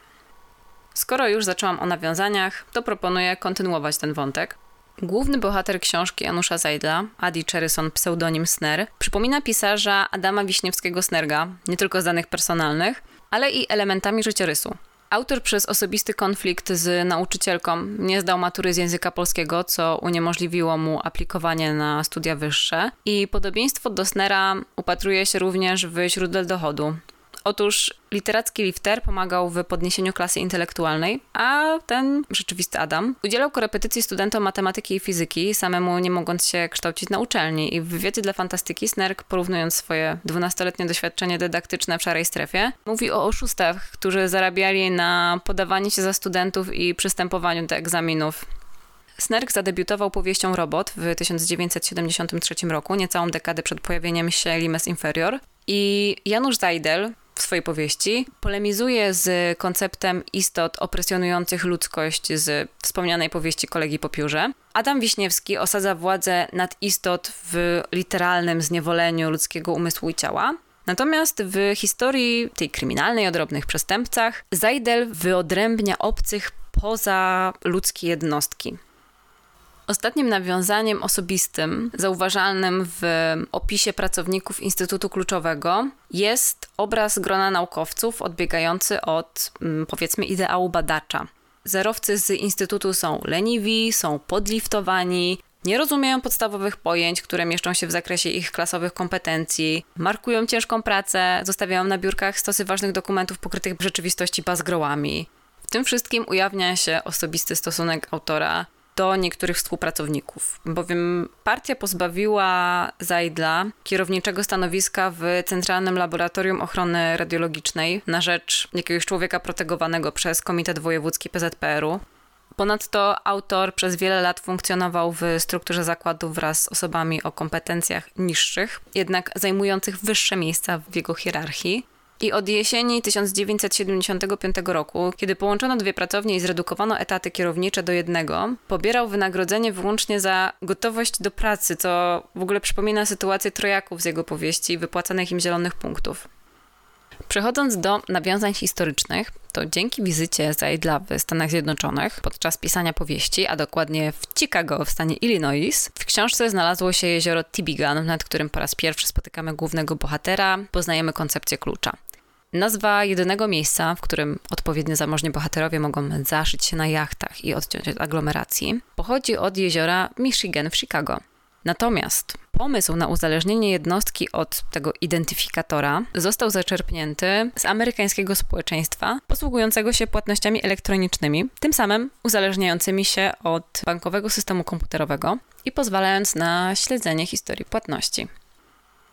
Skoro już zaczęłam o nawiązaniach, to proponuję kontynuować ten wątek. Główny bohater książki Janusza Zajdla, Adi Cherryson, pseudonim Sner, przypomina pisarza Adama Wiśniewskiego-Snerga, nie tylko z danych personalnych, ale i elementami życiorysu. Autor przez osobisty konflikt z nauczycielką nie zdał matury z języka polskiego, co uniemożliwiło mu aplikowanie na studia wyższe. I podobieństwo do Snera upatruje się również w źródle dochodu. Otóż literacki lifter pomagał w podniesieniu klasy intelektualnej, a ten rzeczywisty Adam udzielał korepetycji studentom matematyki i fizyki, samemu nie mogąc się kształcić na uczelni. I w wywiadzie dla Fantastyki Snerk, porównując swoje 12-letnie doświadczenie dydaktyczne w szarej strefie, mówi o oszustach, którzy zarabiali na podawaniu się za studentów i przystępowaniu do egzaminów. Snerk zadebiutował powieścią Robot w 1973 roku, niecałą dekadę przed pojawieniem się Limes Inferior. I Janusz Zajdel, w swojej powieści polemizuje z konceptem istot opresjonujących ludzkość z wspomnianej powieści kolegi po piórze. Adam Wiśniewski osadza władzę nad istot w literalnym zniewoleniu ludzkiego umysłu i ciała. Natomiast w historii tej kryminalnej o drobnych przestępcach Zajdel wyodrębnia obcych poza ludzkie jednostki. Ostatnim nawiązaniem osobistym, zauważalnym w opisie pracowników Instytutu Kluczowego, jest obraz grona naukowców odbiegający od, mm, powiedzmy, ideału badacza. Zerowcy z Instytutu są leniwi, są podliftowani, nie rozumieją podstawowych pojęć, które mieszczą się w zakresie ich klasowych kompetencji, markują ciężką pracę, zostawiają na biurkach stosy ważnych dokumentów pokrytych w rzeczywistości bazgrołami. W tym wszystkim ujawnia się osobisty stosunek autora do niektórych współpracowników, bowiem partia pozbawiła Zajdla kierowniczego stanowiska w Centralnym Laboratorium Ochrony Radiologicznej na rzecz jakiegoś człowieka protegowanego przez Komitet Wojewódzki PZPR-u. Ponadto autor przez wiele lat funkcjonował w strukturze zakładu wraz z osobami o kompetencjach niższych, jednak zajmujących wyższe miejsca w jego hierarchii. I od jesieni 1975 roku, kiedy połączono dwie pracownie i zredukowano etaty kierownicze do jednego, pobierał wynagrodzenie wyłącznie za gotowość do pracy, co w ogóle przypomina sytuację trojaków z jego powieści wypłacanych im zielonych punktów. Przechodząc do nawiązań historycznych, to dzięki wizycie Zajdla w Stanach Zjednoczonych podczas pisania powieści, a dokładnie w Chicago w stanie Illinois, w książce znalazło się jezioro Tibigan, nad którym po raz pierwszy spotykamy głównego bohatera, poznajemy koncepcję klucza. Nazwa jedynego miejsca, w którym odpowiednio zamożni bohaterowie mogą zaszyć się na jachtach i odciąć od aglomeracji, pochodzi od jeziora Michigan w Chicago. Natomiast pomysł na uzależnienie jednostki od tego identyfikatora został zaczerpnięty z amerykańskiego społeczeństwa posługującego się płatnościami elektronicznymi, tym samym uzależniającymi się od bankowego systemu komputerowego i pozwalając na śledzenie historii płatności.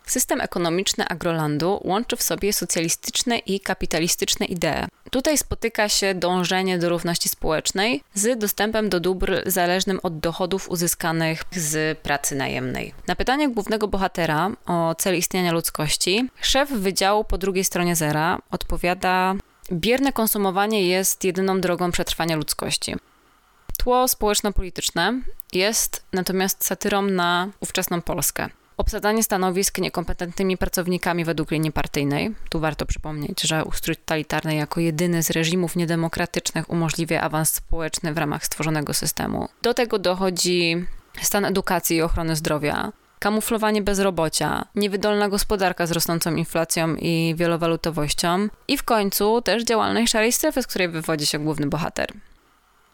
System ekonomiczny Agrolandu łączy w sobie socjalistyczne i kapitalistyczne idee. Tutaj spotyka się dążenie do równości społecznej z dostępem do dóbr zależnym od dochodów uzyskanych z pracy najemnej. Na pytanie głównego bohatera o cel istnienia ludzkości, szef wydziału po drugiej stronie zera odpowiada: Bierne konsumowanie jest jedyną drogą przetrwania ludzkości. Tło społeczno-polityczne jest natomiast satyrą na ówczesną Polskę. Obsadzanie stanowisk niekompetentnymi pracownikami według linii partyjnej. Tu warto przypomnieć, że ustrój totalitarny jako jedyny z reżimów niedemokratycznych umożliwia awans społeczny w ramach stworzonego systemu. Do tego dochodzi stan edukacji i ochrony zdrowia, kamuflowanie bezrobocia, niewydolna gospodarka z rosnącą inflacją i wielowalutowością i w końcu też działalność szarej strefy, z której wywodzi się główny bohater.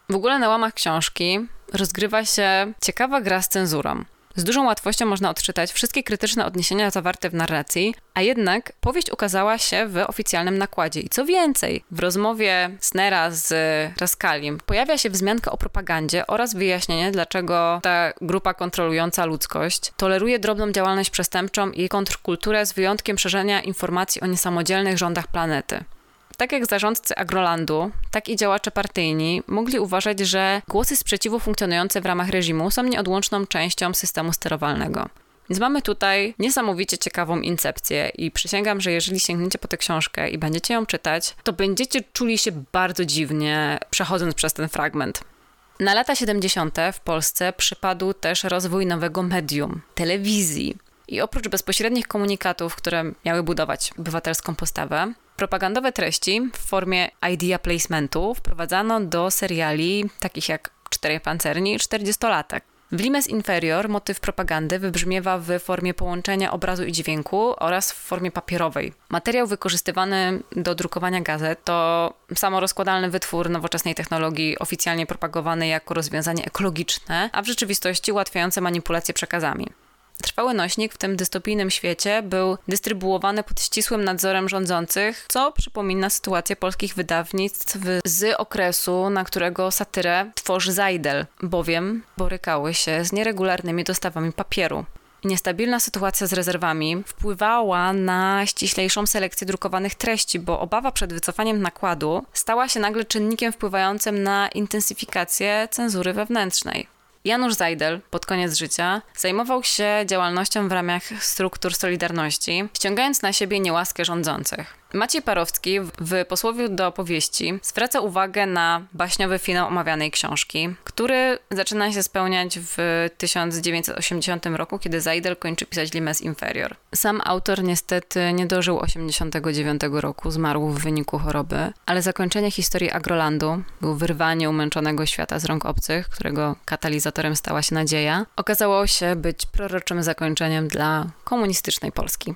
W ogóle na łamach książki rozgrywa się ciekawa gra z cenzurą. Z dużą łatwością można odczytać wszystkie krytyczne odniesienia zawarte w narracji, a jednak powieść ukazała się w oficjalnym nakładzie. I co więcej, w rozmowie Snera z Raskalim pojawia się wzmianka o propagandzie oraz wyjaśnienie, dlaczego ta grupa kontrolująca ludzkość toleruje drobną działalność przestępczą i kontrkulturę z wyjątkiem szerzenia informacji o niesamodzielnych rządach planety. Tak jak zarządcy Agrolandu, tak i działacze partyjni mogli uważać, że głosy sprzeciwu funkcjonujące w ramach reżimu są nieodłączną częścią systemu sterowalnego. Więc mamy tutaj niesamowicie ciekawą incepcję i przysięgam, że jeżeli sięgniecie po tę książkę i będziecie ją czytać, to będziecie czuli się bardzo dziwnie przechodząc przez ten fragment. Na lata 70. w Polsce przypadł też rozwój nowego medium telewizji. I oprócz bezpośrednich komunikatów, które miały budować obywatelską postawę, propagandowe treści w formie idea placementu wprowadzano do seriali takich jak Cztery Pancerni i 40-latek. W Limes Inferior motyw propagandy wybrzmiewa w formie połączenia obrazu i dźwięku oraz w formie papierowej. Materiał wykorzystywany do drukowania gazet to samorozkładalny wytwór nowoczesnej technologii, oficjalnie propagowany jako rozwiązanie ekologiczne, a w rzeczywistości ułatwiające manipulację przekazami. Trwały nośnik w tym dystopijnym świecie był dystrybuowany pod ścisłym nadzorem rządzących, co przypomina sytuację polskich wydawnictw z okresu, na którego satyrę tworzy Zajdel, bowiem borykały się z nieregularnymi dostawami papieru. Niestabilna sytuacja z rezerwami wpływała na ściślejszą selekcję drukowanych treści, bo obawa przed wycofaniem nakładu stała się nagle czynnikiem wpływającym na intensyfikację cenzury wewnętrznej. Janusz Zajdel pod koniec życia zajmował się działalnością w ramach struktur Solidarności, ściągając na siebie niełaskę rządzących. Maciej Parowski w posłowie do opowieści zwraca uwagę na baśniowy finał omawianej książki, który zaczyna się spełniać w 1980 roku, kiedy Zajdel kończy pisać Limes Inferior. Sam autor niestety nie dożył 89 roku, zmarł w wyniku choroby, ale zakończenie historii Agrolandu, był wyrwanie umęczonego świata z rąk obcych, którego katalizatorem stała się nadzieja, okazało się być proroczym zakończeniem dla komunistycznej Polski.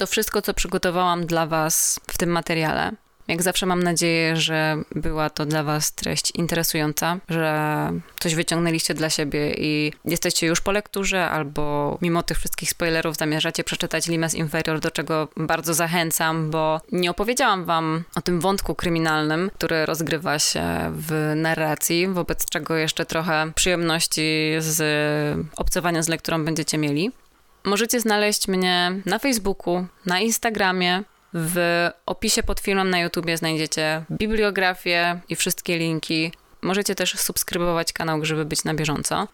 To wszystko, co przygotowałam dla Was w tym materiale. Jak zawsze mam nadzieję, że była to dla Was treść interesująca, że coś wyciągnęliście dla siebie i jesteście już po lekturze, albo mimo tych wszystkich spoilerów zamierzacie przeczytać Limes Inferior, do czego bardzo zachęcam, bo nie opowiedziałam Wam o tym wątku kryminalnym, który rozgrywa się w narracji, wobec czego jeszcze trochę przyjemności z obcowania z lekturą będziecie mieli. Możecie znaleźć mnie na Facebooku, na Instagramie. W opisie pod filmem na YouTubie znajdziecie bibliografię i wszystkie linki. Możecie też subskrybować kanał, żeby być na bieżąco.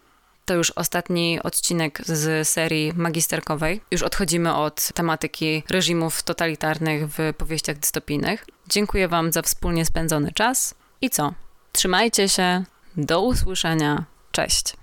To już ostatni odcinek z serii magisterkowej. Już odchodzimy od tematyki reżimów totalitarnych w powieściach dystopijnych. Dziękuję Wam za wspólnie spędzony czas i co? Trzymajcie się, do usłyszenia, cześć.